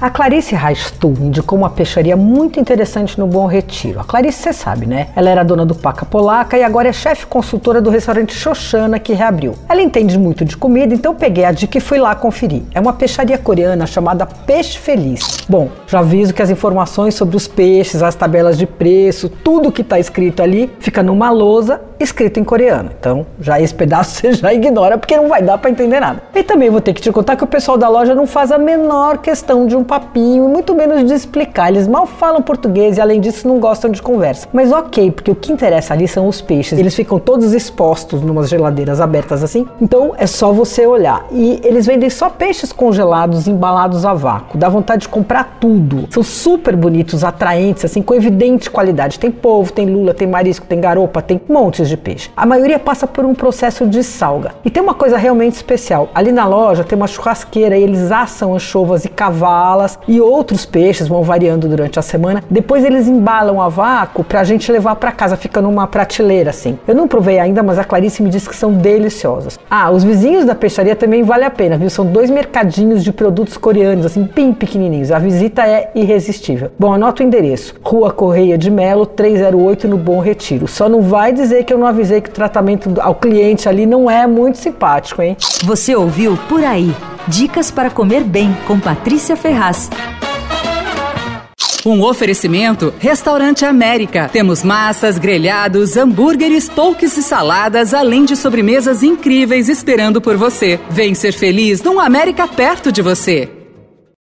A Clarice Raistul indicou uma peixaria muito interessante no Bom Retiro. A Clarice, você sabe, né? Ela era dona do Paca Polaca e agora é chefe consultora do restaurante Xoxana, que reabriu. Ela entende muito de comida, então peguei a dica e fui lá conferir. É uma peixaria coreana chamada Peixe Feliz. Bom, já aviso que as informações sobre os peixes, as tabelas de preço, tudo que está escrito ali fica numa lousa escrito em coreano. Então, já esse pedaço você já ignora porque não vai dar para entender nada. E também vou ter que te contar que o pessoal da loja não faz a menor questão de um papinho, muito menos de explicar. Eles mal falam português e além disso não gostam de conversa. Mas ok, porque o que interessa ali são os peixes. Eles ficam todos expostos numas geladeiras abertas assim. Então é só você olhar. E eles vendem só peixes congelados, embalados a vácuo. Dá vontade de comprar tudo. São super bonitos, atraentes, assim, com evidente qualidade. Tem polvo, tem lula, tem marisco, tem garopa, tem montes de peixe. A maioria passa por um processo de salga. E tem uma coisa realmente especial. Ali na loja tem uma churrasqueira e eles assam anchovas e e outros peixes vão variando durante a semana. Depois eles embalam a vácuo pra gente levar para casa, fica numa prateleira assim. Eu não provei ainda, mas a Clarice me disse que são deliciosas. Ah, os vizinhos da peixaria também vale a pena, viu? São dois mercadinhos de produtos coreanos, assim, bem pequenininhos. A visita é irresistível. Bom, anota o endereço. Rua Correia de Melo, 308 no Bom Retiro. Só não vai dizer que eu não avisei que o tratamento ao cliente ali não é muito simpático, hein? Você ouviu Por Aí. Dicas para comer bem com Patrícia Ferraz. Um oferecimento Restaurante América. Temos massas, grelhados, hambúrgueres, polques e saladas, além de sobremesas incríveis esperando por você. Vem ser feliz num América perto de você.